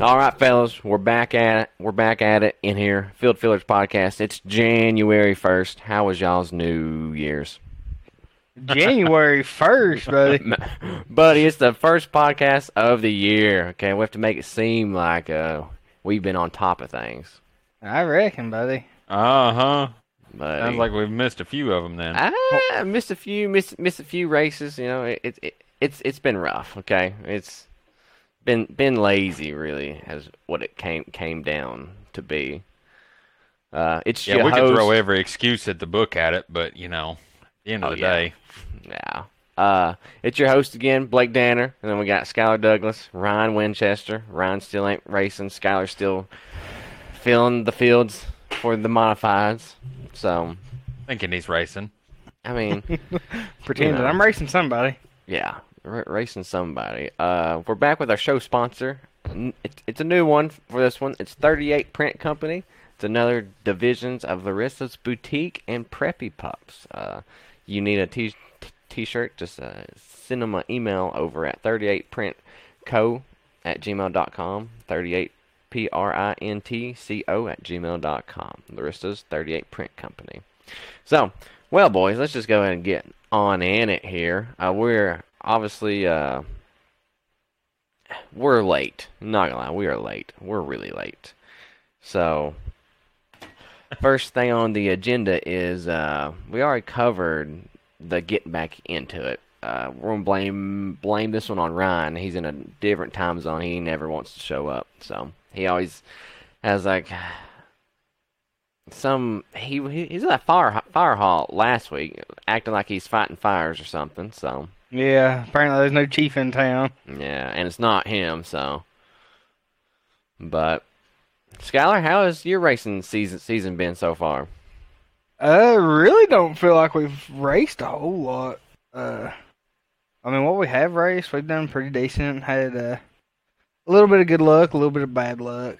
All right, fellas, we're back at it. We're back at it in here. Field Fillers podcast. It's January first. How was y'all's New Year's? January first, buddy. Buddy, it's the first podcast of the year. Okay, we have to make it seem like uh we've been on top of things. I reckon, buddy. Uh huh. Sounds like we've missed a few of them then. I missed a few, missed missed a few races. You know, it, it it's it's been rough. Okay, it's been been lazy. Really, as what it came came down to be. Uh, it's yeah, your we host, could throw every excuse at the book at it, but you know, at the end of Oh, the yeah. day, Yeah. Uh, it's your host again, Blake Danner, and then we got Skyler Douglas, Ryan Winchester. Ryan still ain't racing. Skyler's still filling the fields for the modifieds. So, thinking he's racing. I mean, Pretending know. I'm racing somebody. yeah, r- racing somebody. Uh, we're back with our show sponsor. It's, it's a new one for this one. It's 38 Print Company. It's another divisions of Larissa's Boutique and Preppy Pups. Uh, you need a t- t- t-shirt, just uh, send them an email over at 38printco at gmail.com. 38 P-R-I-N-T-C-O at gmail.com. Larissa's 38 Print Company. So, well, boys, let's just go ahead and get on in it here. Uh, we're obviously uh, we're late. Not gonna lie, we are late. We're really late. So, first thing on the agenda is uh, we already covered the getting back into it. Uh, we're gonna blame blame this one on Ryan. He's in a different time zone. He never wants to show up, so he always has like some he he- he's at fire fire hall last week, acting like he's fighting fires or something. So Yeah, apparently there's no chief in town. yeah, and it's not him. So, but Skyler, how has your racing season season been so far? I really don't feel like we've raced a whole lot. Uh, I mean, what we have raced, we've done pretty decent. Had uh, a little bit of good luck, a little bit of bad luck,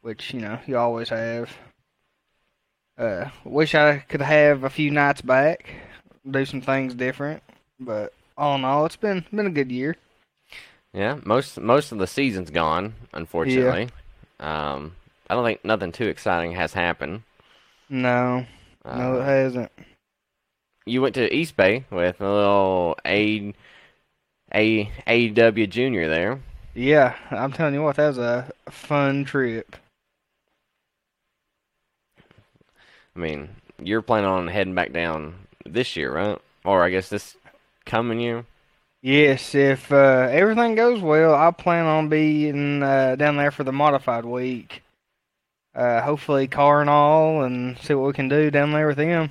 which you know you always have. Uh, wish I could have a few nights back, do some things different, but all in all, it's been been a good year. Yeah, most most of the season's gone, unfortunately. Yeah. Um, I don't think nothing too exciting has happened. No, no, Uh, it hasn't. you went to East Bay with a little A A Junior there. Yeah, I'm telling you what, that was a fun trip. I mean, you're planning on heading back down this year, right? Or I guess this coming year. Yes, if uh, everything goes well, I plan on being uh, down there for the modified week. Uh, hopefully, car and all, and see what we can do down there with them.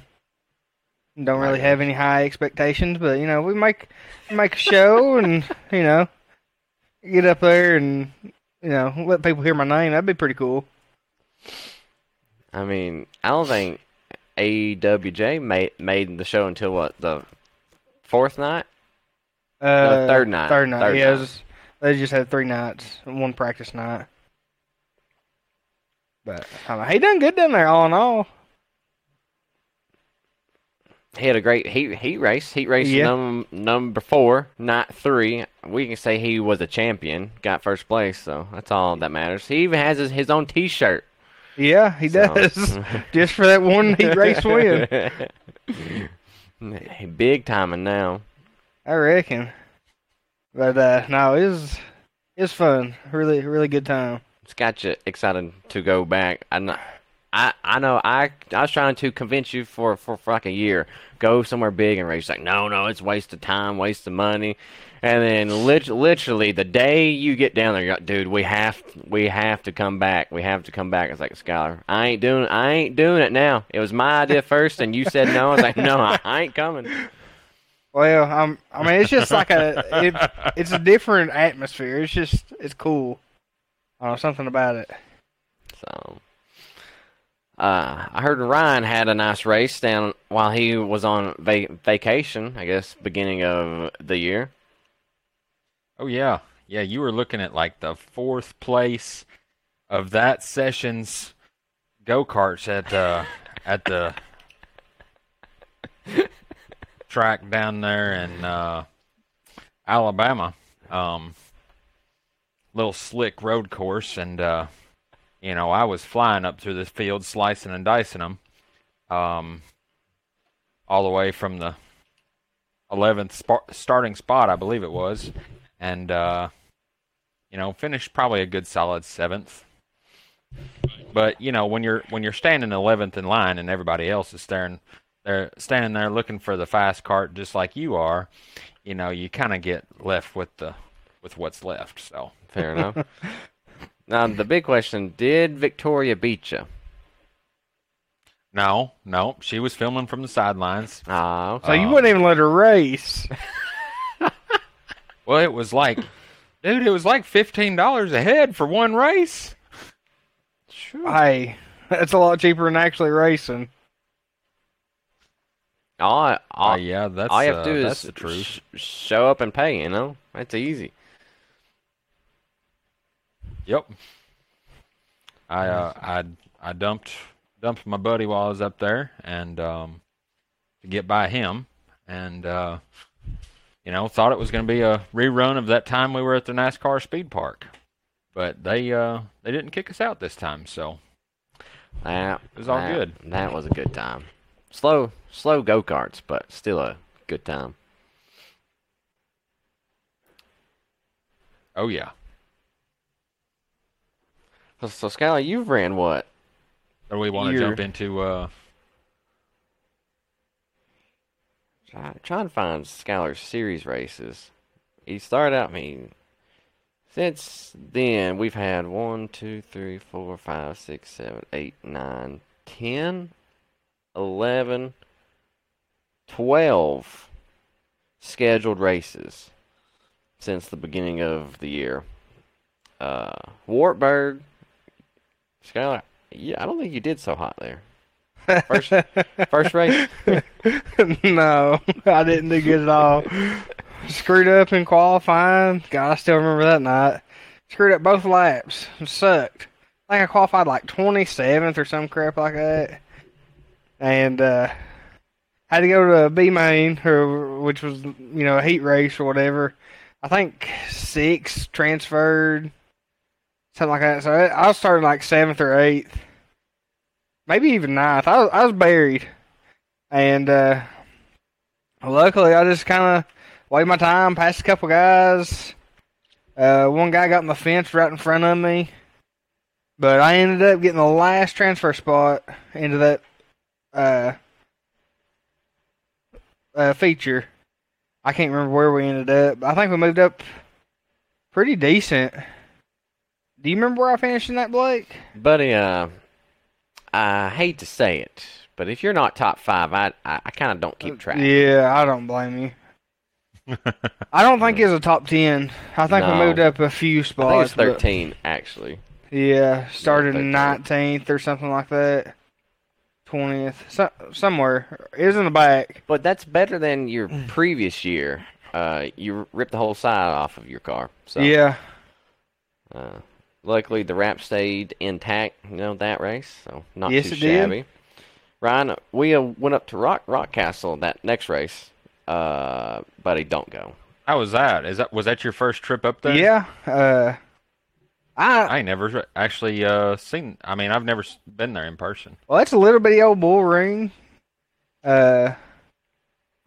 Don't really have any high expectations, but you know, we make make a show, and you know, get up there and you know let people hear my name. That'd be pretty cool. I mean, I don't think AWJ made made the show until what the fourth night. Uh, third night. Third night. Third yeah, night. was- they just had three nights, and one practice night. But I mean, he done good down there, all in all. He had a great heat heat race. Heat race Yeah. num, number four, night three. We can say he was a champion, got first place. So that's all that matters. He even has his, his own T-shirt. Yeah, he So- does. Just for that one heat race win. Big timing now. I reckon. But uh no, it was it fun. Really really good time. It's got you excited to go back. I know, I, I know. I, I was trying to convince you for, for, for like a year, go somewhere big and race. Like, no, no, it's waste of time, waste of money. And then lit- literally the day you get down there, you're like, dude, we have we have to come back. We have to come back. It's like Skyler, I ain't doing I ain't doing it now. It was my idea first, and you said no. I was like, no, I, I ain't coming. Well, um, I mean, it's just like a, it, it's a different atmosphere. It's just, it's cool. I don't know, something about it. So, uh, I heard Ryan had a nice race down while he was on va- vacation. I guess beginning of the year. Oh yeah, yeah. You were looking at like the fourth place of that session's go karts at uh, at the track down there in uh, Alabama. Um, little slick road course, and uh, you know I was flying up through the field, slicing and dicing them, um, all the way from the 11th sp- starting spot, I believe it was, and uh, you know finished probably a good solid seventh. But you know when you're when you're standing 11th in line and everybody else is staring, they're standing there looking for the fast cart just like you are, you know you kind of get left with the with what's left. So Fair enough. now the big question: Did Victoria beat you? no, no, she was filming from the sidelines. Ah, So you wouldn't even let her race. Well, it was like, dude, it was like fifteen dollars a head for one race. sure. hey, that's a lot cheaper than actually racing. All, I- all, Oh yeah, that's all you have uh, to do that's is the truth. sh- show up and pay. You know, that's easy. Yep. I uh, I I dumped dumped my buddy while I was up there, and um, to get by him, and uh, you know thought it was going to be a rerun of that time we were at the NASCAR Speed Park, but they uh, they didn't kick us out this time, so That It was all that- good. That was a good time. Slow, slow go karts, but still a good time. oh yeah. So, so Skyler, you've ran what? Do we want to jump into uh, Try, trying to find Skyler's series races. He started out. I mean, since then we've had one, two, three, four, five, six, seven, eight, nine, ten, eleven, twelve scheduled races since the beginning of the year. Uh, Wartburg, Skyler. Yeah, I don't think you did so hot there. First, first race. no, I didn't do good at all. Screwed up in qualifying. God, I still remember that night. Screwed up both laps. Sucked. I think I qualified like 27th or some crap like that. And uh, had to go to B main, which was you know a heat race or whatever. I think six transferred, something like that. So I I was starting like seventh or eighth, maybe even ninth. I was, I was buried, and uh, luckily I just kind of waited my time, passed a couple guys. Uh, one guy got in the fence right in front of me, but I ended up getting the last transfer spot into that uh, uh, feature. I can't remember where we ended up. I think we moved up pretty decent. Do you remember where I finished in that, Blake? Buddy, uh, I hate to say it, but if you're not top five, I I, I kind of don't keep track. Yeah, I don't blame you. I don't think it's a top ten. I think we moved up a few spots. I spots. think it's but- 13 actually. yeah, started 13. nineteenth or something like that. Twentieth, so, somewhere. It was in the back. But that's better than your Mm. previous year. Uh, you ripped the whole side off of your car. So, Yeah, Uh, luckily, the wrap stayed intact. You know that race, so not Yes, too it did. shabby. Ryan, we uh, went up to Rock Rock Castle that next race. Uh, buddy, don't go. how was that? Is that was that your first trip up there? yeah. Uh, I I never actually uh, seen. I mean, I've never been there in person. well, it's a little bitty old bull ring. Uh,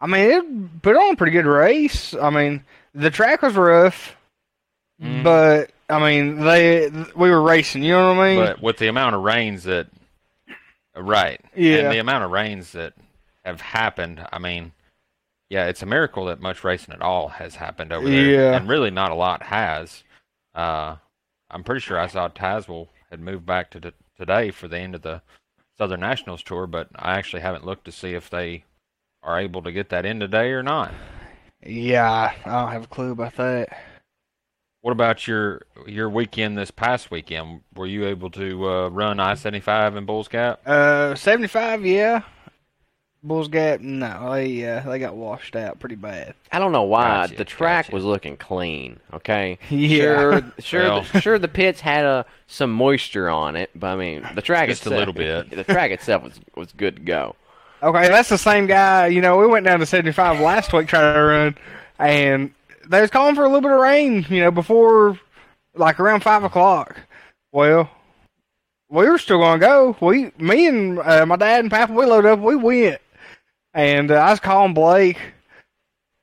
I mean, it put on a pretty good race. I mean, the track was rough, Mhm. but I mean, they we were racing. You know what I mean? But with the amount of rains that, right? Yeah. And the amount of rains that have happened, I mean, yeah, it's a miracle that much racing at all has happened over there. Yeah. And really, not a lot has. Uh, I'm pretty sure I saw Tazewell had moved back to t- today for the end of the Southern Nationals tour, but I actually haven't looked to see if they are able to get that in today or not. yeah, I don't have a clue about that. What about your your weekend this past weekend? Were you able to uh, run I-75 in Bulls Gap? Uh, seventy-five, yeah. Bulls Gap, no, they uh, they got washed out pretty bad. I don't know why Gotcha, the track gotcha. was looking clean. Okay, Yeah. sure, sure, Well. the, sure. The pits had uh, some moisture on it, but I mean, the track Just a itself, little bit. The track itself was was good to go. Okay, that's the same guy. You know, we went down to 75 last week trying to run, and they was calling for a little bit of rain, you know, before like around five o'clock. Well, we were still gonna go. We, me and uh, my dad and Papa, we loaded up. We went, and uh, I was calling Blake.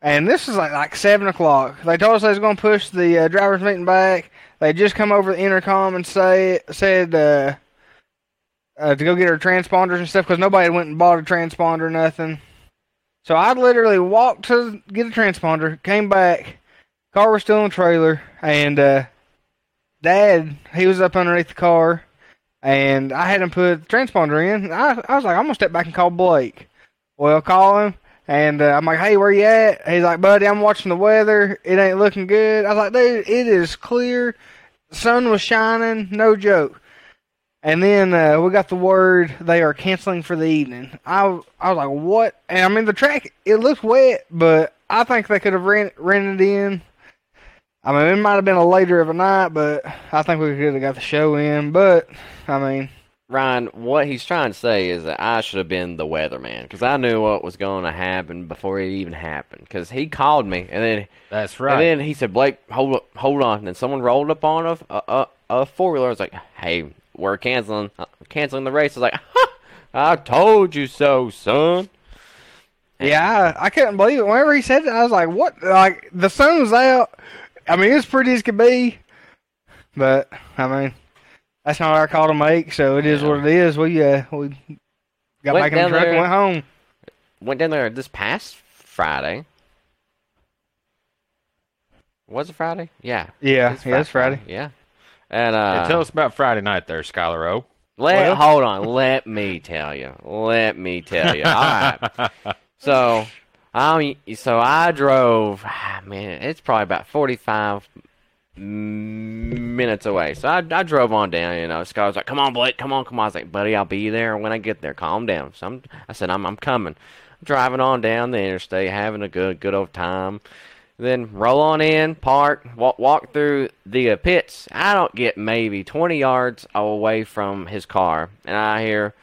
And this is like like seven o'clock. They told us they was gonna push the uh, drivers meeting back. They just come over the intercom and say said uh, uh, to go get our transponders and stuff because nobody went and bought a transponder or nothing. So I literally walked to get a transponder, came back, car was still in the trailer, and uh, Dad he was up underneath the car, and I had him put the transponder in. I I was like, I'm gonna step back and call Blake. Well, call him. And uh, I'm like, hey, where you at? He's like, buddy, I'm watching the weather. It ain't looking good. I was like, dude, it is clear. The sun was shining. No joke. And then uh, we got the word they are canceling for the evening. I, I was like, what? And I mean, the track, it looked wet, but I think they could have ran, ran it in. I mean, it might have been a later of a night, but I think we could have got the show in. But, I mean, Ryan, what he's trying to say is that I should have been the weatherman because I knew what was going to happen before it even happened. Because he called me and then That's right. and then he said, "Blake, hold up, hold on." And then someone rolled up on a a, a, a four wheeler. I was like, "Hey, we're canceling uh, canceling the race." I was like, ha, "I told you so, son." Yeah, I, I couldn't believe it. Whenever he said it, I was like, "What?" Like the sun was out. I mean, it was pretty as could be. But I mean, that's not our call to make, so it is Yeah. what it is. We uh, we got Went back in the truck and went home. Went down there this past Friday. Was it Friday? Yeah. Yeah, It's yeah, it's Friday. Yeah. And Hey, uh, tell us about Friday night there, Skyler O. Let Well- hold on. Let me tell you. Let me tell you. All right. So, I so I drove. ah, Man, it's probably about forty-five minutes away. So I, I drove on down. You know, Scott was like, "Come on, Blake. Come on, come on." I was like, "Buddy, I'll be there when I get there. Calm down." So I'm, I said, "I'm I'm coming." driving on down the interstate, having a good good old time. Then roll on in, park, walk, walk through the uh, pits. I don't get maybe 20 yards away from his car, and I hear,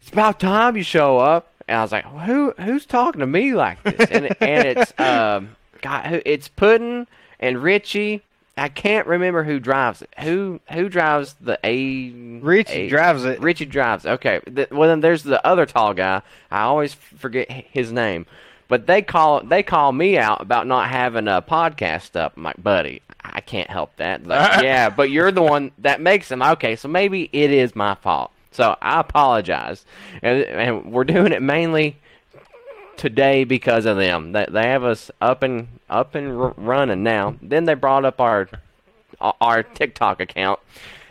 "It's about time you show up." And I was like, "Who who's talking to me like this?" And and it's um, God, it's Puddin and Richie. I can't remember who drives it. Who who drives the A? Richie A- drives it. Richie drives. Okay. Th- well, then there's the other tall guy. I always forget his name, but they call they call me out about not having a podcast up. I'm like, buddy, I can't help that. Like, yeah, but you're the one that makes them. Okay, so maybe it is my fault. So I apologize, and, and we're doing it mainly today because of them. They they have us up and up and r- running now. Then they brought up our our TikTok account,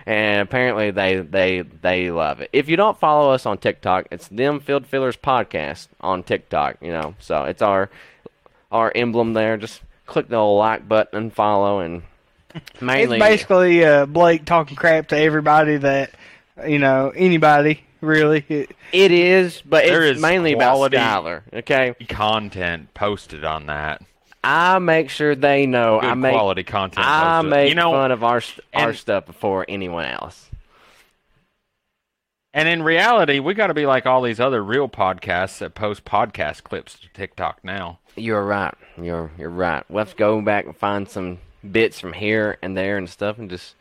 and apparently they they they love it. If you don't follow us on TikTok, it's them Field Fillers podcast on TikTok. You know, so it's our our emblem there. Just click the old like button and follow, and mainly It's basically uh, Blake talking crap to everybody that you know anybody really. It, it is, but There it's is mainly quality- about Skyler. Okay, Content posted on that. I make sure they know. Good I make quality content. I posted. make you know, fun of our our and- stuff before anyone else. And in reality, we got to be like all these other real podcasts that post podcast clips to TikTok now. You're right. You're you're right. Let's go back and find some bits from here and there and stuff, and just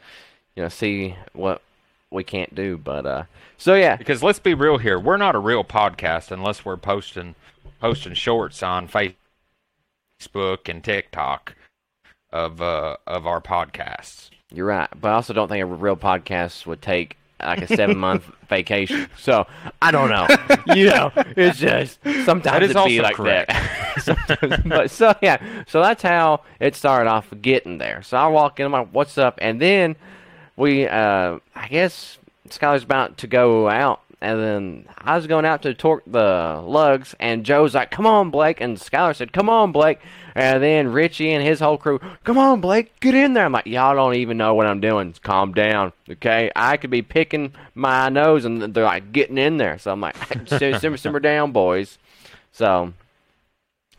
you know see what we can't do. But uh, so yeah, Because let's be real here, we're not a real podcast unless we're posting posting shorts on Facebook and TikTok of uh, of our podcasts. you're right. But I also don't think a real podcast would take like a seven month vacation. So I don't know. You know, it's just sometimes it'd be like correct. that. But so yeah, so that's how it started off getting there. So I walk in, I'm like, "What's up?" And then we, uh, I guess Skyler's about to go out, and then I was going out to torque the lugs, and Joe's like, "Come on, Blake," and Skyler said, "Come on, Blake," and then Richie and his whole crew, "Come on, Blake, get in there." I'm like, "Y'all don't even know what I'm doing. Calm down, okay? I could be picking my nose, and they're like getting in there." So I'm like, "Simmer, simmer down, boys." So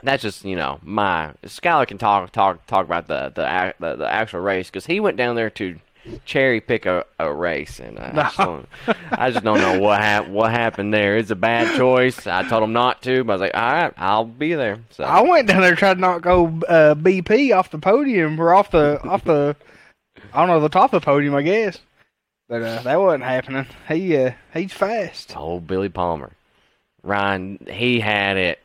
that's just you know my Skyler can talk talk talk about the the the, the actual race because he went down there to cherry pick a, a race, and I, no. just don't, I just don't know what what happened there. It's a bad choice. I told him not to, but I was like, all right, I'll be there. So I went down there trying to knock go uh, BP off the podium or off the off the I don't know the top of the podium, I guess. But uh, that wasn't happening. He uh, he's fast. Old Billy Palmer, Ryan, he had it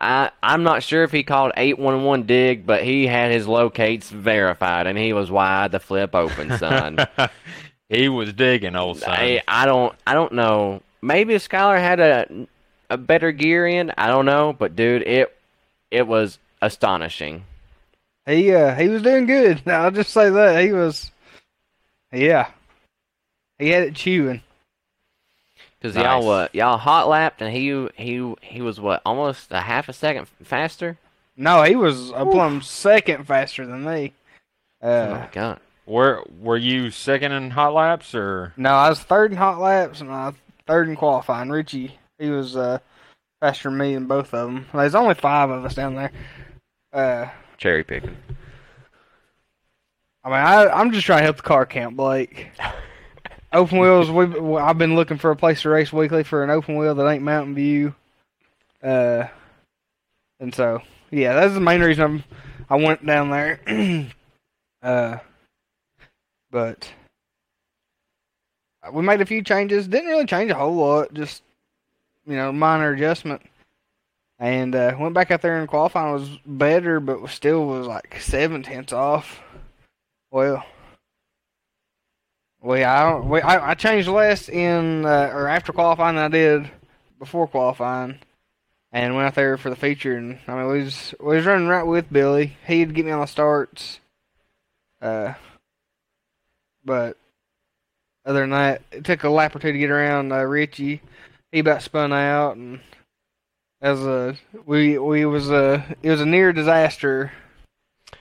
I, I'm not sure if he called 811 dig, but he had his locates verified, and he was wide the flip open, son. he was digging, old son. I, I don't, I don't know. Maybe Skyler had a a better gear in, I don't know. But dude, it it was astonishing. He uh, he was doing good. I'll just say that he was. Yeah, he had it chewing. Because nice. y'all what y'all hot lapped and he he he was what almost a half a second faster. No, he was a plumb second faster than me. Oh uh, oh my god! Were were you second in hot laps or? No, I was third in hot laps and I third in qualifying. Richie, he was uh, faster than me in both of them. There's only five of us down there. Uh, Cherry picking. I mean, I, I'm just trying to help the car count, Blake. open wheels. We I've been looking for a place to race weekly for an open wheel that ain't Mountain View, uh, and so yeah, that's the main reason I'm I went down there. uh, but we made a few changes. Didn't really change a whole lot. Just you know, minor adjustment. And uh, went back out there and qualifying was better, but still was like seven tenths off. Well, well, I we, I, I changed less in uh, or after qualifying than I did before qualifying, and went out there for the feature. And I mean, we was we was running right with Billy. He'd get me on the starts, uh, but other than that, it took a lap or two to get around uh, Richie. He about spun out, and as a we we was a it was a near disaster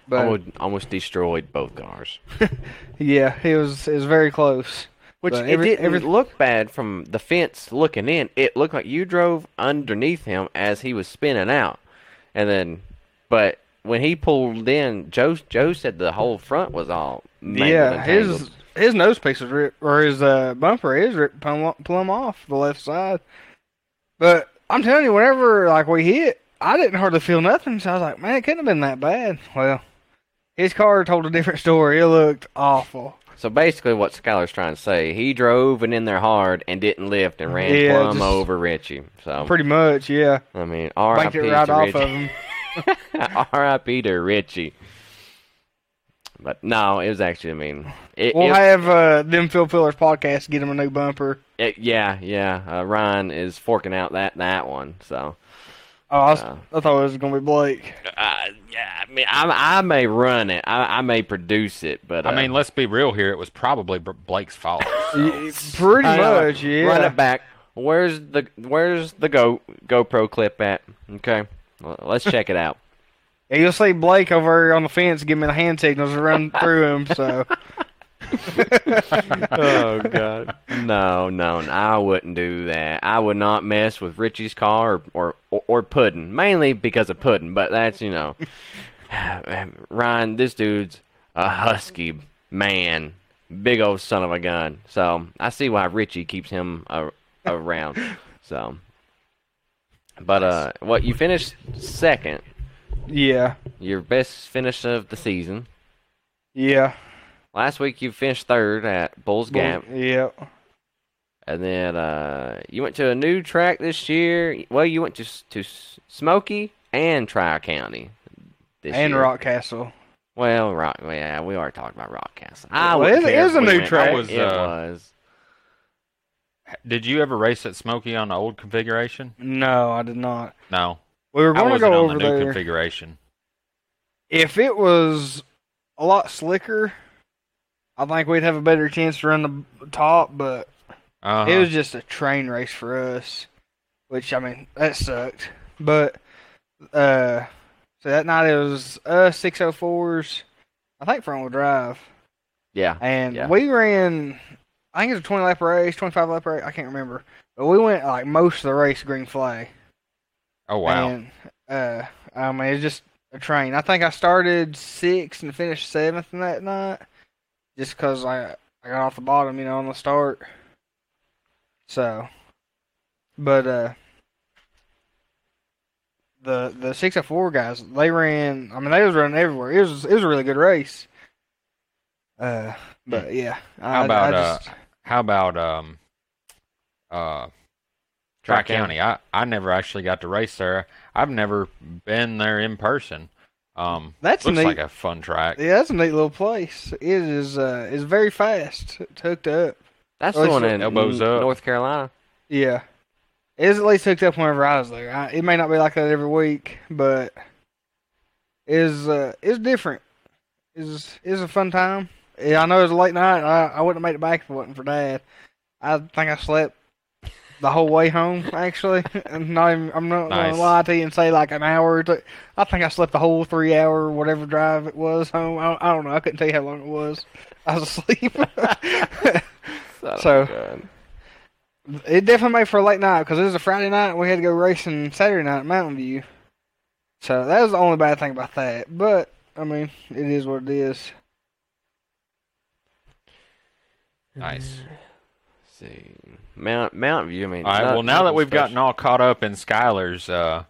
but almost, almost destroyed both cars. yeah, it was it was very close. Which but it every, didn't every... look bad from the fence looking in. It looked like you drove underneath him as he was spinning out, and then, but when he pulled in, Joe Joe said the whole front was all yeah his his nose piece is ripped or his uh, bumper is ripped plumb, plumb off the left side. But I'm telling you, whenever like we hit, I didn't hardly feel nothing. So I was like, man, it couldn't have been that bad. Well, his car told a different story. It looked awful. So basically, what Skyler's trying to say, he drove and in there hard and didn't lift and ran yeah, plumb over Richie. So pretty much, yeah. I mean, R.I.P. Right to off Richie. Of R.I.P. to Richie. But no, it was actually. I mean, it, we'll it, have uh, them Field Fillers podcast get him a new bumper. It, yeah, yeah. Uh, Ryan is forking out that that one. So Oh, I, was, uh, I, thought it was going to be Blake. Uh, yeah, I mean, I, I may run it. I, I may produce it, but uh, I mean, uh, let's be real here. It was probably Blake's fault. So. Pretty uh, much, yeah. Run it back. Where's the Where's the Go GoPro clip at? Okay, well, let's check it out. You'll see Blake over on the fence giving me the hand signals to run through him. So oh god. No, no, no, I wouldn't do that. I would not mess with Richie's car or or, or mainly because of Puddin. but that's, you know, Ryan, this dude's a husky man, big old son of a gun. So, I see why Richie keeps him a, around. So, but uh what you finished second. Yeah. Your best finish of the season. Yeah. Last week you finished third at Bulls Gap. Yep. And then uh, you went to a new track this year. Well, you went to to Smoky and Tri County. and year. Rock Castle. Well, Rock. Yeah, we are talking about Rock Castle. I well, it is a we new went. track. Was, it uh, was. Did you ever race at Smoky on the old configuration? No, I did not. No. We were going to go over the new there. configuration. If it was a lot slicker, I think we'd have a better chance to run the top, but uh-huh. it was just a train race for us. Which I mean, that sucked. But uh, so that night it was us six oh fours, I think front wheel drive. Yeah. And yeah. we ran I think it was a twenty lap race, twenty five lap race, I can't remember. But we went like most of the race green flag. Oh wow. And uh I mean it's just a train. I think I started sixth and finished seventh in that night just because I I got off the bottom, you know, on the start. So, but uh, the the six at four guys, they ran. I mean, they was running everywhere. It was it was a really good race. Uh, but hmm. yeah. How I, about I uh, just, uh, how about um, uh, Tri County? I I never actually got to race there. I've never been there in person. Um, That's looks neat. like a fun track. yeah, that's a neat little place. It is uh, it's very fast. It's hooked up. That's the one in elbows up. North Carolina. Yeah, it is at least hooked up whenever I was there. I, it may not be like that every week, but is uh, is different. is is a fun time. Yeah, I know it was a late night. I I wouldn't have made it back if it wasn't for Dad. I think I slept the whole way home. Actually, and not even, I'm not Nice. gonna lie to you and say like an hour. Or two. I think I slept the whole three hour whatever drive it was home. I, I don't know. I couldn't tell you how long it was. I was asleep. Son So- of a gun. It definitely made for a late night because it was a Friday night. We had to go racing Saturday night at Mountain View. So that was the only bad thing about that. But I mean, it is what it is. Nice. Mm-hmm. Let's see, Mount Mountain View. I mean, All right. Well, now that we've special. gotten all caught up in Skyler's uh,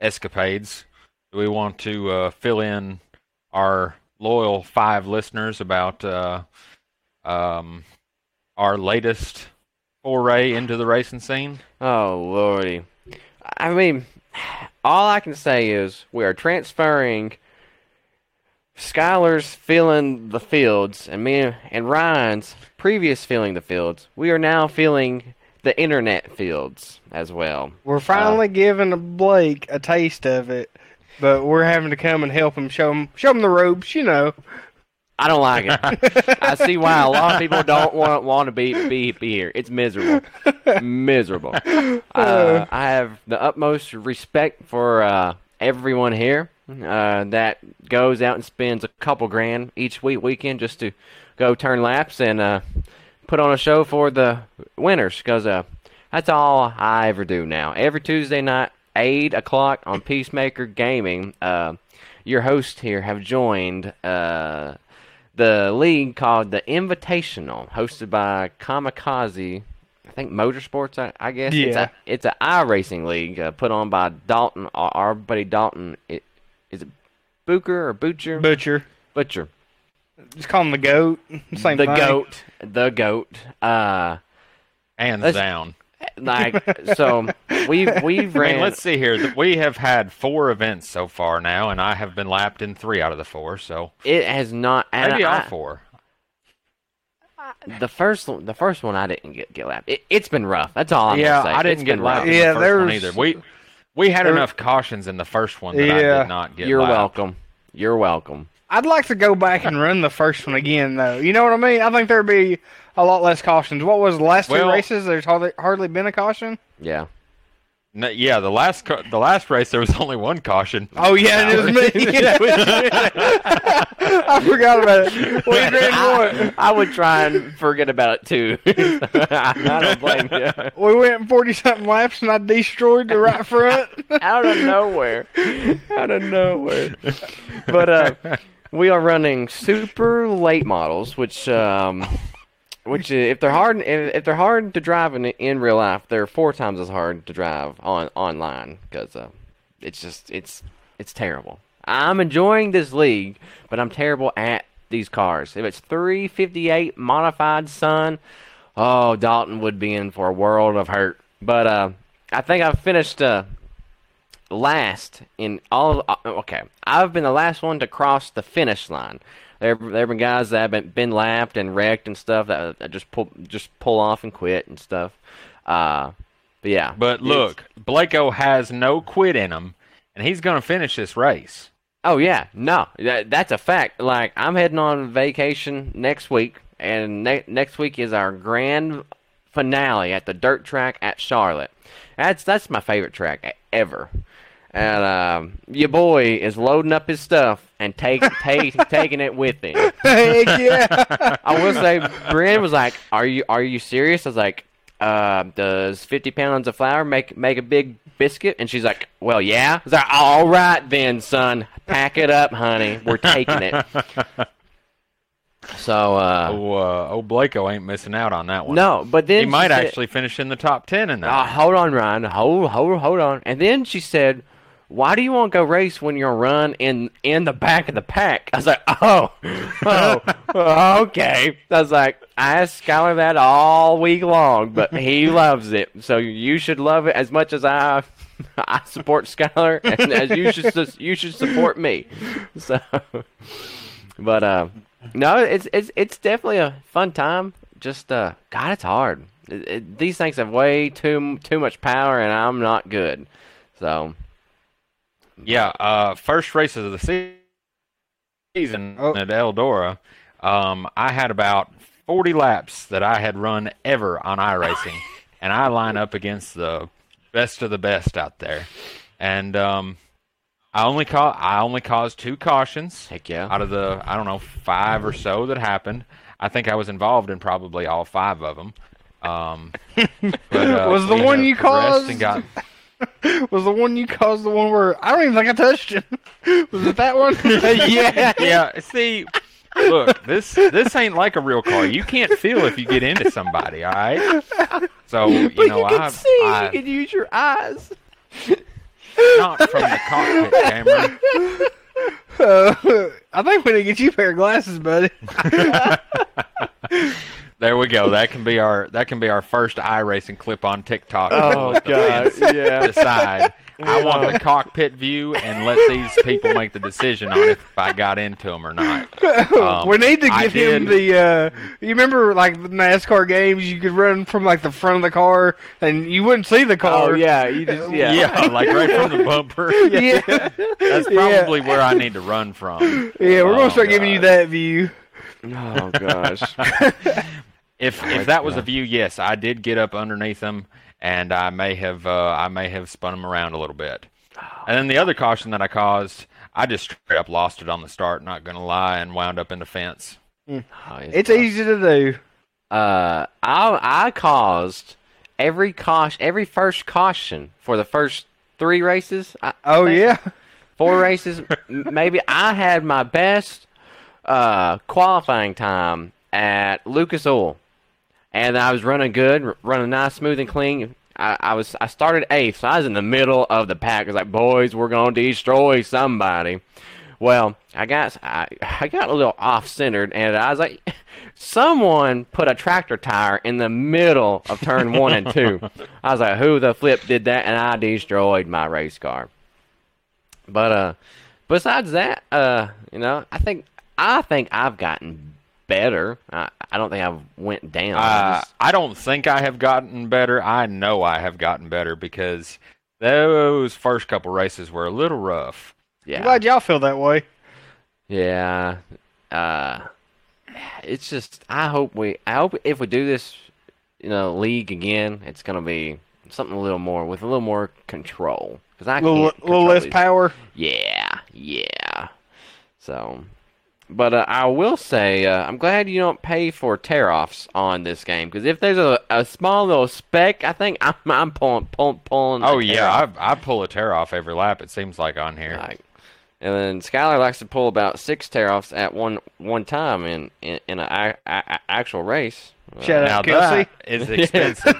escapades, do we want to uh, fill in our loyal five listeners about uh, um, our latest foray into the racing scene? Oh lordy! I mean, all I can say is we are transferring Skyler's filling the fields, and me and Ryan's previous filling the fields. We are now filling the internet fields as well. We're finally giving Blake a taste of it, but we're having to come and help him show him show him the ropes. You know. I don't like it. I see why a lot of people don't want want to be be be here. It's miserable, miserable. Uh, I have the utmost respect for uh, everyone here uh, that goes out and spends a couple grand each week weekend just to go turn laps and uh, put on a show for the winners. Because uh, that's all I ever do now. Every Tuesday night, eight o'clock on Peacemaker Gaming. Uh, your hosts here have joined. Uh, the league called the Invitational, hosted by Kamikaze. I think Motorsports. I, I guess it's Yeah. a it's a iRacing league uh, put on by Dalton. Our, our buddy Dalton. It, is Booker or Butcher? Butcher. Butcher. Just call him the goat. Same the thing. goat. The goat. Uh, Hands Let's- down. like so we've we've I ran. mean, let's see here. We have had four events so far now, and I have been lapped in three out of the four. So it has not. And maybe all I- four. The first one, the first one, I didn't get get lapped. It, it's been rough. That's all I'm yeah, gonna say. I didn't It's get lapped in Yeah, the first one either. We we had there- enough cautions in the first one that I Yeah. did not get. You're lapped. welcome. You're welcome. I'd like to go back and run the first one again, though. You know what I mean? I think there'd be a lot less cautions. What was the last two races? There's hardly hardly been a caution. Yeah. No, yeah, the last ca- the last race there was only one caution. Oh yeah, it was me. I forgot about it. We ran I. I would try and forget about it too. I don't blame you. We went forty something laps, and I destroyed the right front. Out of nowhere. Out of nowhere. But uh, we are running super late models, which um, which uh, if they're hard if, they're hard to drive in in real life, they're four times as hard to drive on online because uh, it's just it's it's terrible. I'm enjoying this league, but I'm terrible at these cars. If it's 358 modified Sun, oh Dalton would be in for a world of hurt. But uh, I think I've finished uh, last in all. Uh, okay, I've been the last one to cross the finish line. There, there have been guys that have been, been lapped and wrecked and stuff that, that just pull just pull off and quit and stuff. Uh, but yeah, But look, Blako has no quit in him, and he's going to finish this race. Oh yeah, no, that, that's a fact. Like I'm heading on vacation next week, and ne- next week is our grand finale at the dirt track at Charlotte. That's that's my favorite track ever. And um, your boy is loading up his stuff and take, take taking it with him. Heck yeah! I will say, Brian was like, "Are you are you serious?" I was like, uh, "Does fifty pounds of flour make make a big biscuit?" And she's like, "Well, yeah." I was like, "All right then, son, pack it up, honey. We're taking it." So, uh, Oh, uh, oh, Blako ain't missing out on that one. no, but then he might said- actually finish in the top ten in that. Uh, hold on, Ryan. Hold, hold, hold on. And then she said, why do you want to go race when you're run in in the back of the pack? I was like, oh, oh, okay. I was like, I asked Skyler that all week long, but he loves it. So you should love it as much as I I support Skyler, and as you should you should support me. So, but uh, no, it's it's it's definitely a fun time. Just uh, God, it's hard. It, it, these things have way too too much power, and I'm not good. So Yeah, uh, first races of the season Oh. at Eldora, um, I had about 40 laps that I had run ever on iRacing, and I line up against the best of the best out there, and um, I only ca- I only caused two cautions heck yeah. out of the I don't know five or so that happened. I think I was involved in probably all five of them. Um, but, uh, Was the one have you progressed and caused- got Was the one you caused the one where I don't even think I touched him? Was it that one? yeah, yeah. See, look, this this ain't like a real car. You can't feel if you get into somebody. All right. So you but know, you can I, see, I you can use your eyes. not from the cockpit camera. Uh, I think we need to get you a pair of glasses, buddy. There we go. That can be our that can be our first iRacing clip on TikTok. Oh god, yeah. Decide. I want the cockpit view and let these people make the decision on if I got into them or not. Um, we need to I give him did- the. Uh, you remember, like the NASCAR games, you could run from like the front of the car, and you wouldn't see the car. Oh yeah, you just yeah. Yeah, like right from the bumper. yeah, That's Yeah. probably where I need to run from. yeah. We're Oh, gonna start giving you God. that view. Oh gosh. If if that was a view, yes, I did get up underneath them, and I may have uh, I may have spun them around a little bit. And then the other caution that I caused, I just straight up lost it on the start. Not gonna lie, and wound up in the fence. Oh, It's tough. easy to do. Uh, I I caused every caution, every first caution for the first three races. I, Oh think. yeah. four races. Maybe I had my best uh, qualifying time at Lucas Oil, and I was running good, running nice, smooth, and clean. I, I was I started eighth, so I was in the middle of the pack. I was like, boys, we're gonna destroy somebody. Well, I got I, I got a little off centered, and I was like, someone put a tractor tire in the middle of turn one and two. I was like, who the flip did that? And I destroyed my race car. But uh, besides that, uh, you know, I think I think I've gotten better. I, I don't think I've went down. I Uh, just- I don't think I have gotten better. I know I have gotten better because those first couple races were a little rough. I'm yeah, glad y'all feel that way. yeah. Uh, it's just I hope we. I hope if we do this, you know, league again, it's gonna be something a little more with a little more control. Because I A little, can't little less these- power. Yeah, yeah. So, but uh, I will say, uh, I'm glad you don't pay for tear offs on this game because if there's a, a small little speck, I think I'm, I'm pulling, pulling, pulling. Oh yeah. I I pull a tear off every lap. It seems like on here. Like, and then Skyler likes to pull about six tear offs at one one time in in, in an a, a, a- actual race. Shout now out, Kelsey. that is expensive.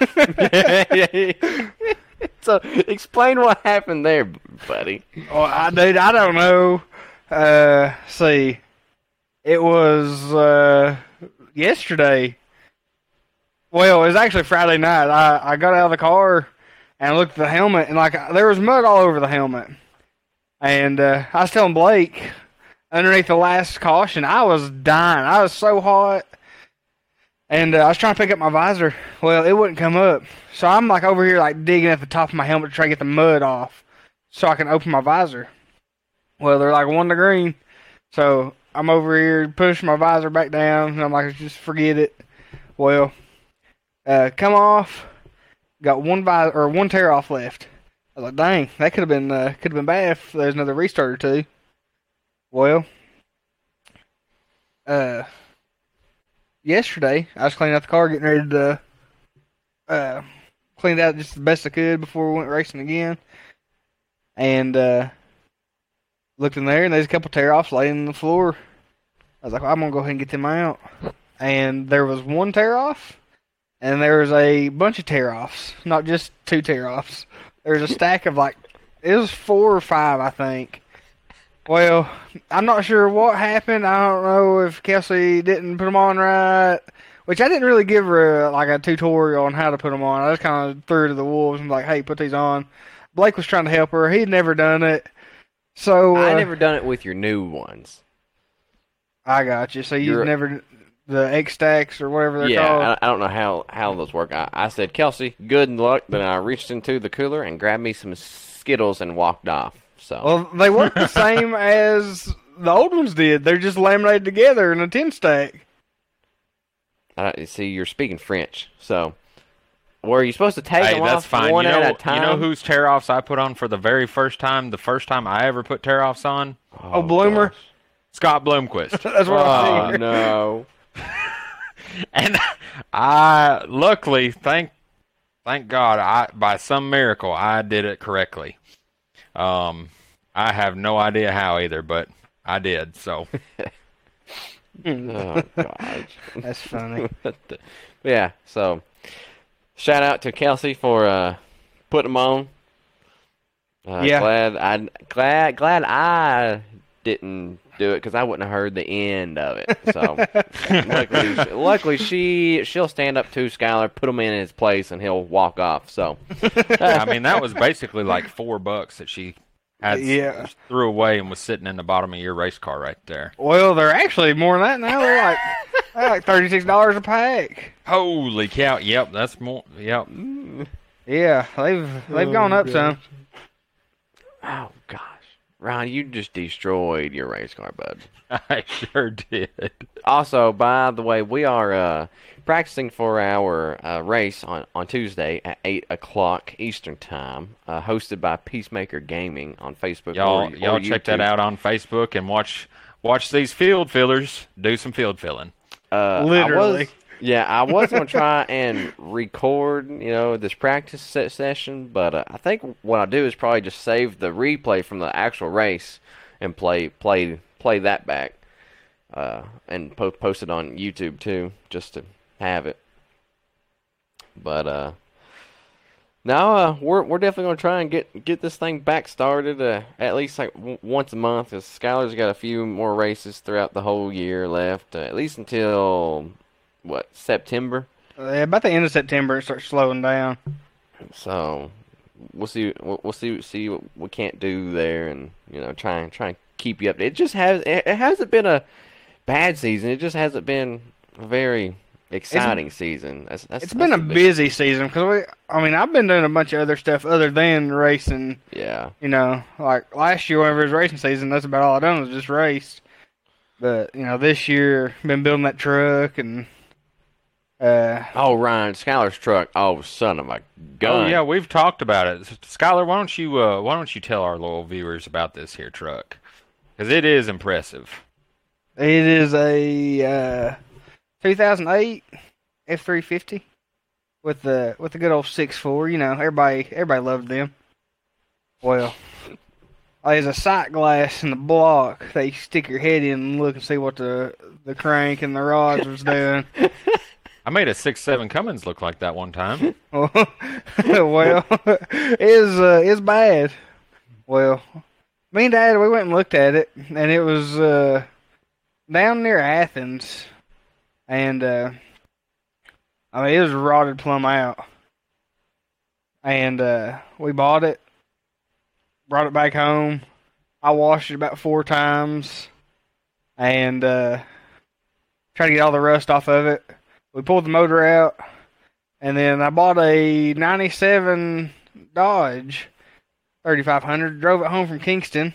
so explain what happened there, buddy. Oh, I dude, I don't know. Uh, see, it was uh yesterday. Well, it was actually Friday night. I I got out of the car and looked at the helmet, and like there was mud all over the helmet. And uh, I was telling Blake underneath the last caution, I was dying. I was so hot. And uh, I was trying to pick up my visor. Well, it wouldn't come up. So I'm like over here, like digging at the top of my helmet to try to get the mud off so I can open my visor. Well, they're like one to green. So I'm over here pushing my visor back down, and I'm like, just forget it. Well, uh, come off. Got one visor or one tear off left. I was like, dang, that could have been uh, could have been bad if there's another restart or two. Well, uh, yesterday I was cleaning out the car, getting ready to uh, clean it out just the best I could before we went racing again, and uh, looked in there and there's a couple tear offs laying on the floor. I was like, well, I'm gonna go ahead and get them out, and there was one tear off, and there was a bunch of tear offs, not just two tear offs. There's a stack of like it was four or five, I think. Well, I'm not sure what happened. I don't know if Kelsey didn't put them on right, which I didn't really give her a, like a tutorial on how to put them on. I just kind of threw her to the wolves and like, hey, put these on. Blake was trying to help her. He'd never done it, so uh, I never done it with your new ones. I got you. So you've You're- never the X stacks or whatever they're Yeah, called. I, I don't know how how those work. I, I said, Kelsey, good luck. Then I reached into the cooler and grabbed me some Skittles and walked off. So Well, they work the same as the old ones did. They're just laminated together in a tin stack. I see, you're speaking French. So were you supposed to take Hey, them that's off fine. one you know, at a time? you know whose tear offs I put on for the very first time? The first time I ever put tear offs on? Oh, Bloomer. gosh. Scott Bloomquist. That's what I Oh figured. no! and I luckily thank thank God I by some miracle I did it correctly. Um I have no idea how either, but I did. So Oh gosh. That's funny. yeah. So shout out to Kelsey for uh, putting them on. Uh, Yeah. Glad I glad glad I didn't do it because I wouldn't have heard the end of it. So luckily, luckily she she'll stand up to Skyler, put him in his place, and he'll walk off. So I mean that was basically like four bucks that she had Yeah. threw away and was sitting in the bottom of your race car right there. Well, they're actually more than that now. They're like they're like thirty six dollars a pack. Holy cow! Yep, that's more. Yep, Yeah, they've they've gone up some. oh gosh, Ron, you just destroyed your race car, bud. I sure did. Also, by the way, we are uh, practicing for our uh, race on, on Tuesday at 8 o'clock Eastern Time, uh, hosted by Peacemaker Gaming on Facebook. Y'all, or, y'all or check that out on Facebook and watch watch these field fillers do some field filling. Uh, I Literally. was- yeah, I was to try and record, you know, this practice se- session, but uh, I think what I'll do is probably just save the replay from the actual race and play play play that back, uh, and po- post it on YouTube too, just to have it. But uh, no, uh, we're we're definitely gonna try and get get this thing back started. Uh, at least like w- once a month. Cause Skyler's got a few more races throughout the whole year left. Uh, at least until what September. Yeah, about the end of September, it starts slowing down. So we'll see. We'll, we'll see. See what we can't do there, and you know, try and try and keep you up. It just has. It, it hasn't been a bad season. It just hasn't been very exciting season. That's, that's, It's been a the big- busy season because we. I mean, I've been doing a bunch of other stuff other than racing. Yeah. You know, like last year whenever it was racing season, that's about all I done was just race. But you know, this year been building that truck and. Uh, Oh, Ryan, Skyler's truck. Oh, son of a gun. Oh yeah, we've talked about it. Skyler, why don't you uh, why don't you tell our loyal viewers about this here truck? Because it is impressive. it is a uh, 2008 F350 with the with the good old six four. You know, everybody everybody loved them. Well, there's a sight glass in the block. that you stick your head in and look and see what the the crank and the rods was doing. I made a six seven Cummins look like that one time. well, it's uh, it's bad. Well, me and Dad we went and looked at it, and it was uh, down near Athens, and uh, I mean it was rotted plumb out. And uh, we bought it, brought it back home. I washed it about four times, and uh, tried to get all the rust off of it. We pulled the motor out. And then I bought a 97 Dodge 3500, drove it home from Kingston,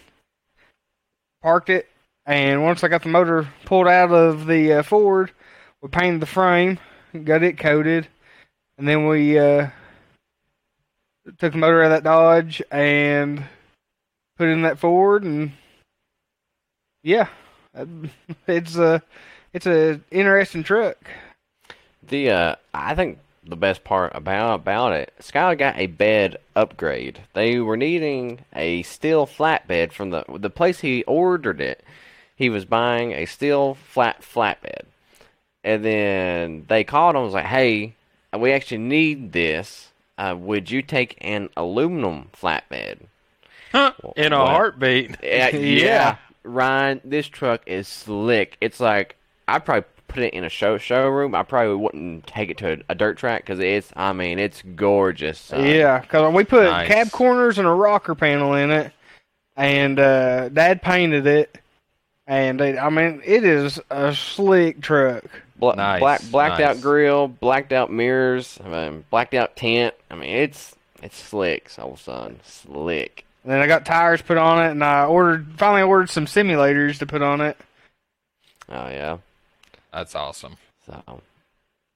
parked it, and once I got the motor pulled out of the uh, Ford, we painted the frame, got it coated, and then we uh, took the motor out of that Dodge and put it in that Ford, and yeah, it's a it's a interesting truck. The uh, I think the best part about about it, Skylar got a bed upgrade. They were needing a steel flatbed from the the place he ordered it. He was buying a steel flat flatbed, and then they called him and was like, "Hey, we actually need this. Uh, would you take an aluminum flatbed?" Huh? In a Well, heartbeat. Yeah, yeah. Yeah. Ryan, this truck is slick. It's like I'd probably put it in a show showroom. I probably wouldn't take it to a, a dirt track because it's. I mean, it's gorgeous. son. Yeah, because we put Nice. cab corners and a rocker panel in it, and uh, Dad painted it. And it, I mean, it is a slick truck. Bla- Nice, black blacked out grill, blacked out mirrors, I mean, blacked out tent. I mean, it's it's slick, so son, slick. And then I got tires put on it, and I ordered finally ordered some simulators to put on it. Oh yeah. That's awesome. So,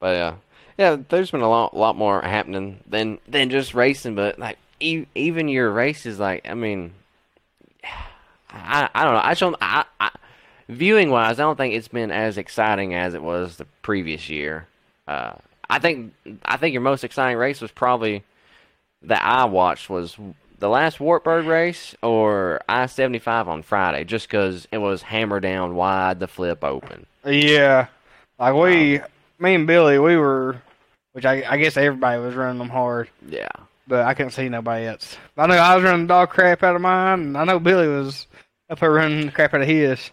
but yeah, yeah. There's been a lot, lot more happening than than just racing. But like, e- even your races, like, I mean, I, I don't know. I just don't. I, I, viewing wise, I don't think it's been as exciting as it was the previous year. Uh, I think I think your most exciting race was probably that I watched was the last Wartburg race or I seventy five on Friday, just because it was hammer down wide, the flip open. Yeah, like we, me and Billy, we were, which I, I guess everybody was running them hard, Yeah. but I couldn't see nobody else. I know I was running dog crap out of mine, and I know Billy was up there running the crap out of his.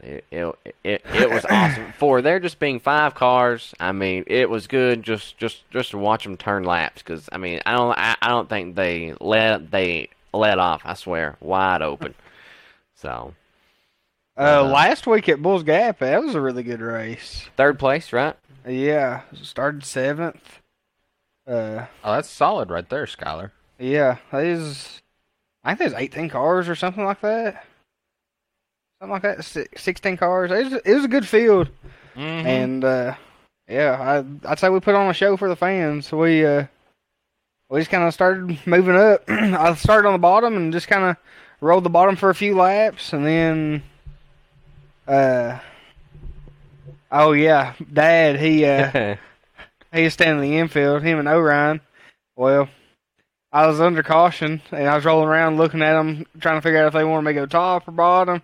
God, it, it, it, it was awesome. For there just being five cars, I mean, it was good just just just to watch them turn laps because I mean, I don't I, I don't think they let they let off. I swear, wide open. So Uh, Uh-huh. last week at Bulls Gap, that was a really good race. third place, right? Yeah, started seventh. Uh, Oh, that's solid right there, Skyler. yeah, there's, I think there's 18 cars or something like that. Something like that, si- 16 cars. It was, it was a good field. Mm-hmm. and uh, yeah, I I'd say we put on a show for the fans. We uh, we just kind of started moving up. I started on the bottom and just kind of rolled the bottom for a few laps, and then uh, oh yeah, Dad he uh he was standing in the infield, him and Orion. Well, I was under caution and I was rolling around looking at them, trying to figure out if they wanted me to go top or bottom.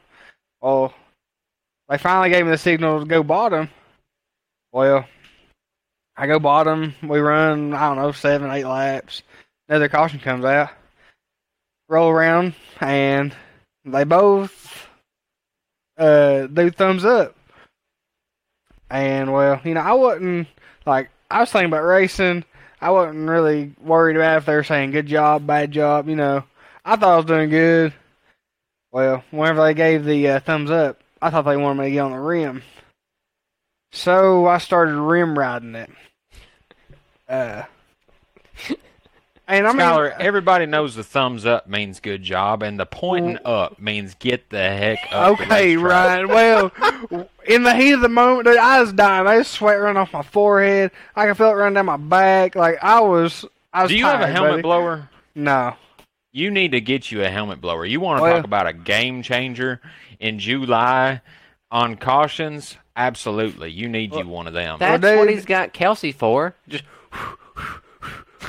Well, they finally gave me the signal to go bottom. Well, I go bottom. We run, I don't know, seven, eight laps. Another caution comes out. Roll around, and they both uh, do thumbs up. And, well, you know, I wasn't, like, I was thinking about racing. I wasn't really worried about if they were saying good job, bad job, you know. I thought I was doing good. Well, whenever they gave the uh, thumbs up, I thought they wanted me to get on the rim. So I started rim riding it. Uh, and I mean, Skyler, everybody knows the thumbs up means good job, and the pointing up means get the heck up. okay. Ryan. Well, in the heat of the moment, dude, I was dying. I was sweat running off my forehead. I could feel it running down my back. Like I was, I was. Do you have a helmet buddy. blower? No. You need to get you a helmet blower. You want to Well- talk about a game changer in July on cautions? Absolutely. You need you one of them. That's Well, what he's got Kelsey for. Just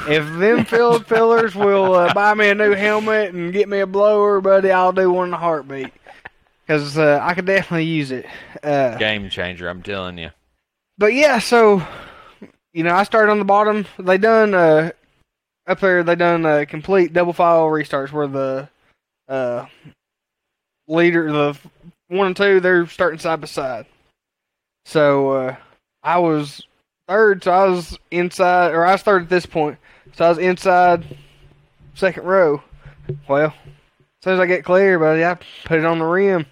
If them field fillers will uh, buy me a new helmet and get me a blower, buddy, I'll do one in a heartbeat. Because uh, I could definitely use it. Uh, game changer, I'm telling you. but yeah, so you know, I started on the bottom. They done uh, up there. They done a complete double file restarts where the uh, leader, the one and two, they're starting side by side. So uh, I was third, so I was inside, or I third at this point. So I was inside second row. Well, as soon as I get clear, buddy, I put it on the rim,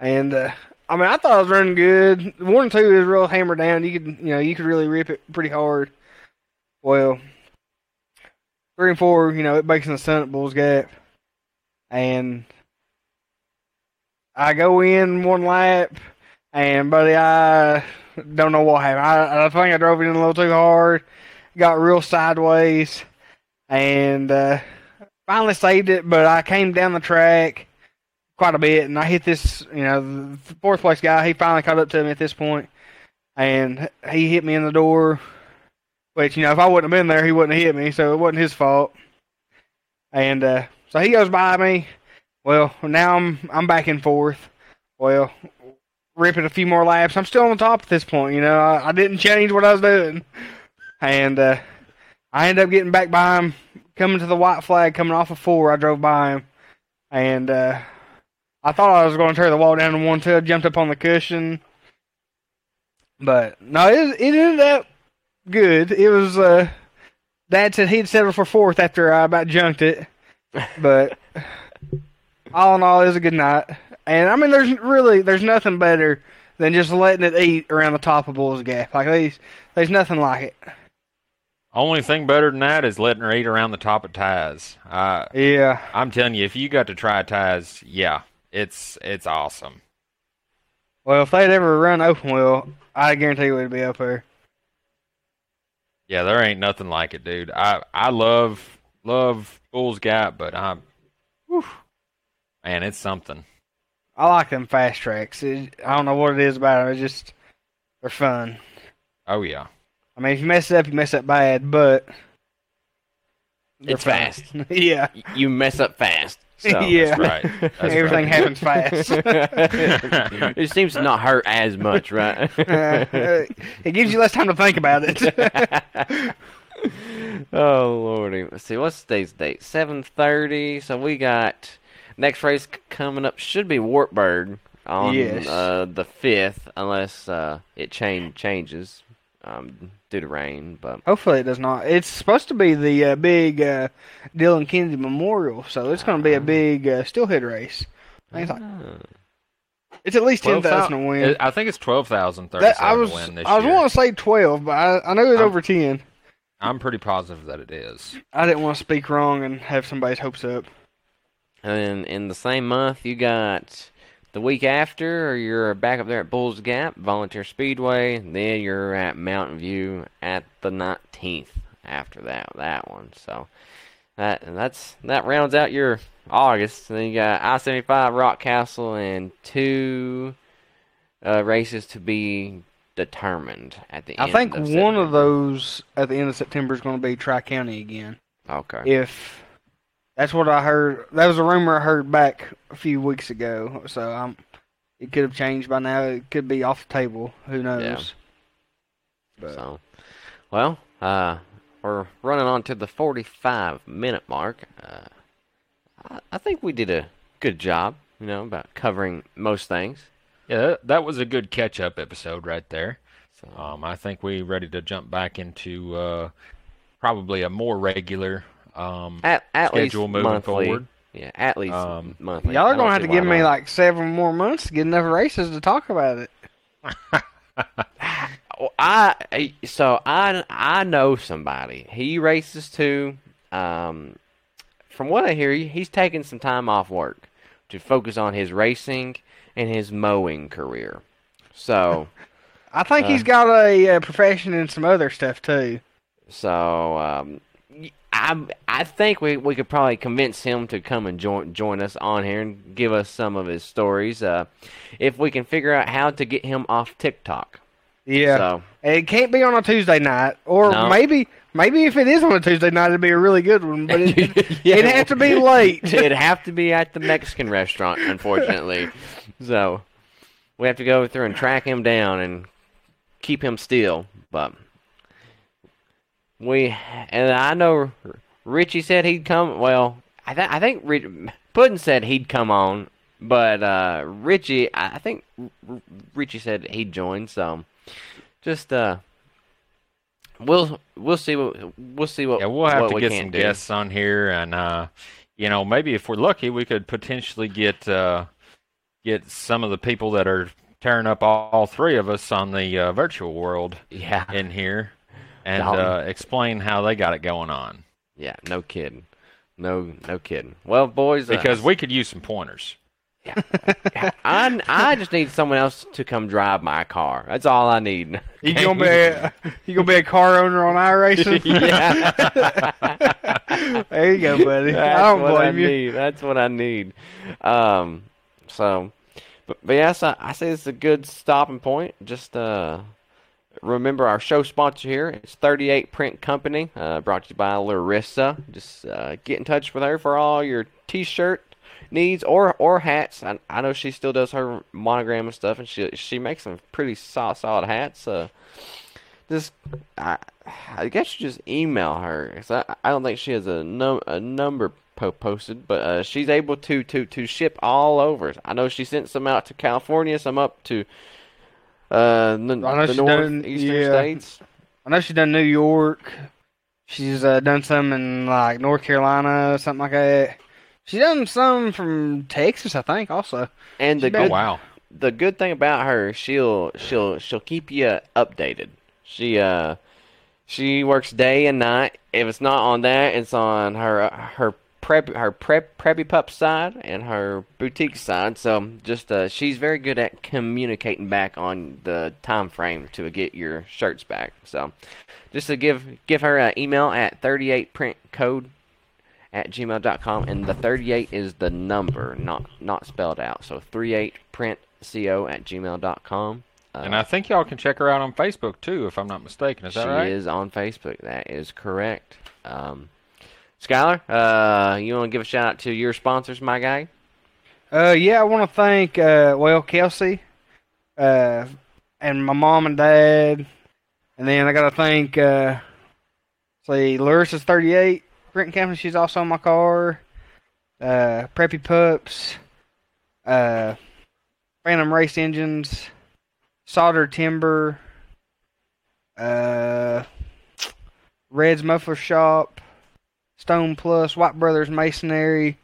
and uh, I mean, I thought I was running good. One and two is real hammered down. You could, you know, you could really rip it pretty hard. Well, three and four, you know, it the sun at Bulls Gap, and I go in one lap, and buddy, I don't know what happened. I, I think I drove it in a little too hard, got real sideways, and uh, finally saved it. But I came down the track quite a bit, and I hit this, you know, fourth place guy. He finally caught up to me at this point, and he hit me in the door. Which you know, if I wouldn't have been there, he wouldn't have hit me, so it wasn't his fault. And uh, so he goes by me. Well, now I'm I'm back and forth. Well, ripping a few more laps. I'm still on top at this point. You know, I, I didn't change what I was doing, and uh, I ended up getting back by him, coming to the white flag, coming off of four. I drove by him. and uh, I thought I was going to tear the wall down in one two. Jumped up on the cushion, but no, it, it ended up good. It was. Uh, Dad said he'd settle for fourth after I about junked it, but all in all, it was a good night. And I mean, there's really there's nothing better than just letting it eat around the top of Bull's Gap. Like these, there's nothing like it. Only thing better than that is letting her eat around the top of ties. Uh, Yeah, I'm telling you, if you got to try ties, yeah, it's it's awesome. Well, if they'd ever run open wheel, I guarantee we'd be up there. Yeah, there ain't nothing like it, dude. I I love love Bull's Gap, but I'm, whew, man, it's something. I like them fast tracks. It, I don't know what it is about them. It's just they're fun. Oh yeah, I mean, if you mess it up, you mess up bad, but It's fun. fast. yeah, You mess up fast. So. yeah. that's right. That's Everything right. happens fast. it seems to not hurt as much, right? it gives you less time to think about it. oh lordy. Let's see. What's today's date? Seven thirty. So we got next race coming up. Should be Wartburg on Yes. uh, the fifth, unless uh, it change changes um, due to rain. But Hopefully, it does not. It's supposed to be the uh, big uh, Dylan Kennedy Memorial, so it's going to be a big uh, steelhead race. I think it's, like, Ah. it's at least ten 12,000 thousand to win. I think it's twelve thousand I was to win this I was year. wanting to say twelve, but I, I knew it was I'm- over ten. I'm pretty positive that it is. I didn't want to speak wrong and have somebody's hopes up. And in the same month, you got the week after, or you're back up there at Bulls Gap, Volunteer Speedway. Then you're at Mountain View at the 19th after that that one. So that that's that rounds out your August. And then you got I-75, Rockcastle, and two uh, races to be determined at the end I think of one of those at the end of September is going to be Tri County again. Okay. If that's what I heard, that was a rumor I heard back a few weeks ago. So I'm, it could have changed by now. It could be off the table. Who knows? But- So, well, uh, we're running on to the 45 minute mark. Uh, I, I think we did a good job, you know, about covering most things. Yeah, that, that was a good catch-up episode right there. So, Um, I think we're ready to jump back into uh, probably a more regular. Um, at at least moving monthly. forward. Yeah, at least Um, monthly. Y'all are going to have to why give me not. like seven more months to get enough races to talk about it. I I- so I I know somebody. He races too. Um, from what I hear, he's taking some time off work to focus on his racing and his mowing career. So. I think Uh. he's got a, uh profession in some other stuff too. So um, y- I I think we, we could probably convince him to come and join join us on here and give us some of his stories. Uh, if we can figure out how to get him off TikTok. Yeah, So it can't be on a Tuesday night, or No. maybe maybe if it is on a Tuesday night, it'd be a really good one. But it, Yeah, it'd have to be late. it'd have to be at the Mexican restaurant, unfortunately. so we have to go through and track him down and keep him still. But we and I know Richie said he'd come. Well, I th- I think Rich, Puddin said he'd come on, but uh, Richie, I think R- Richie said he'd join. So just uh, we'll we'll see what we'll see what yeah, we'll have what to we get some do. guests on here, and uh, you know, maybe if we're lucky, we could potentially get uh, get some of the people that are tearing up all, all three of us on the uh, virtual world Yeah. in here, and uh, explain how they got it going on. Yeah, no kidding. No, no kidding. Well, boys, uh, Because we could use some pointers. Yeah. I, I just need someone else to come drive my car. That's all I need. You gonna be a, you gonna be a car owner on iRacing? yeah. there you go, buddy. That's I don't what I you. need. That's what I need. Um, so, but, but yes, I, I say it's a good stopping point. Just uh, remember our show sponsor here. It's 38 Print Company, uh, brought to you by Larissa. Just uh, get in touch with her for all your T-shirt needs or or hats. I, I know she still does her monogram and stuff, and she she makes some pretty solid solid hats. Uh, just I, I guess you just email her. I, I don't think she has a num a number po- posted, but uh, she's able to, to to ship all over. I know she sent some out to California, some up to uh, the, I know the she's done- northeastern yeah. states. I know she's done New York. She's uh, done some in like North Carolina, something like that. She's done some from Texas, I think, also. And the She's Oh good wow. the good thing about her, she'll she'll she'll keep you updated. She uh she works day and night. If it's not on that, it's on her her prep her prep preppy pup side and her boutique side. So just uh she's very good at communicating back on the time frame to get your shirts back. So just to give give her an email at 38printcode at gmail.com and the 38 is the number not not spelled out so 38printco at gmail.com uh, And I think y'all can check her out on Facebook too, if I'm not mistaken. Is she that right? is on facebook that is correct um skyler uh you want to give a shout out to your sponsors my guy Uh, yeah, I want to thank uh, well Kelsey, uh, and my mom and dad, and then I got to thank uh, see is thirty eight print company. She's also in my car. Uh, Preppy Pups, uh, Phantom Race Engines, Solder Timber, uh, Red's Muffler Shop, Stone Plus, White Brothers Masonry.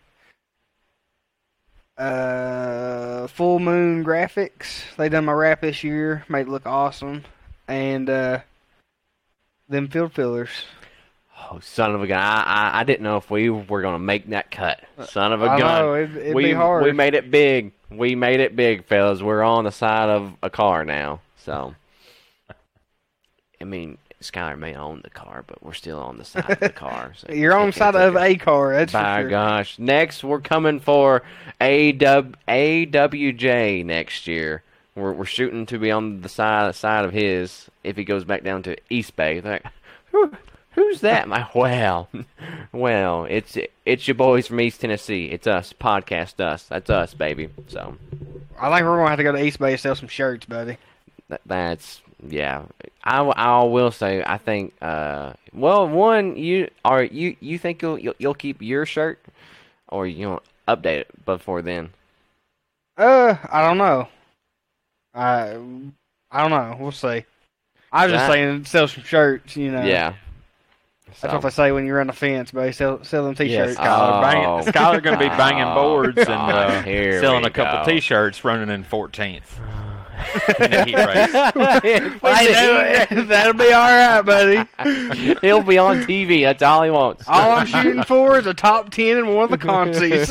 Uh, Full Moon Graphics. They done my wrap this year. Made it look awesome. And uh, them field fillers. oh son of a gun i i, I didn't know if we were gonna make that cut son of a I gun know it, it'd we be hard. we made it big we made it big fellas we're on the side of a car now so i mean Skyler may own the car, but we're still on the side of the car. So You're on the side of a car. That's By sure. gosh. Next, we're coming for AW, AWJ next year. We're, we're shooting to be on the side side of his if he goes back down to East Bay. They're like, Who, who's that? My well, well, it's it's your boys from East Tennessee. It's us, podcast us. That's us, baby. So I think we're gonna have to go to East Bay and sell some shirts, buddy. that, that's yeah. I, I will say I think uh well one you are you you think you'll you'll, you'll keep your shirt or you will update it before then. Uh, I don't know. I I don't know. We'll see. I was just That- saying sell some shirts. You know. Yeah. That's what they say when you're on the fence, but Sell sell them t-shirts. Skyler, Oh. banging, Skyler going to be banging Oh, boards and uh, selling a couple go. T-shirts, running in 14th. In the heat race. Hey, that- that'll be all right, buddy. He'll be on TV. That's all he wants. All I'm shooting for is a top ten in one of the consies.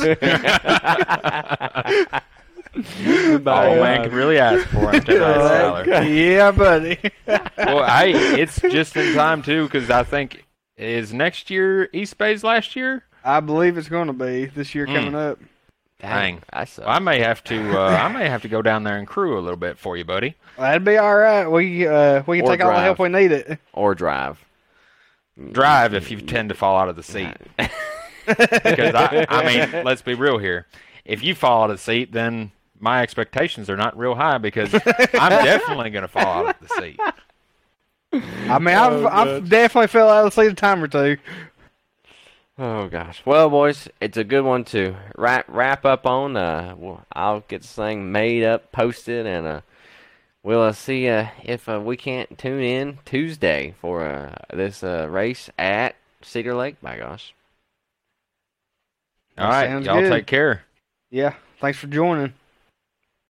All man can really ask for him tonight, Skyler. yeah, buddy. Well, hey, it's just in time too, because I think is next year East Bay's last year. I believe it's going to be this year Mm. coming up. Dang. I suck. Well, I may have to. Uh, I may have to go down there and crew a little bit for you, buddy. That'd be all right. We uh, we can Or take all the help we need it. or drive. Drive if you tend to fall out of the seat. Because I, I mean, let's be real here. If you fall out of the seat, then my expectations are not real high because I'm definitely going to fall out of the seat. I mean, I've I've definitely fell out of the seat a time or two. Oh gosh. Well, boys, it's a good one to wrap wrap up on. Uh, well, I'll get this thing made up, posted, and uh, we'll uh, see uh, if uh, we can't tune in Tuesday for uh, this uh, race at Cedar Lake. My gosh. All right, Sounds y'all good. take care. Yeah. Thanks for joining.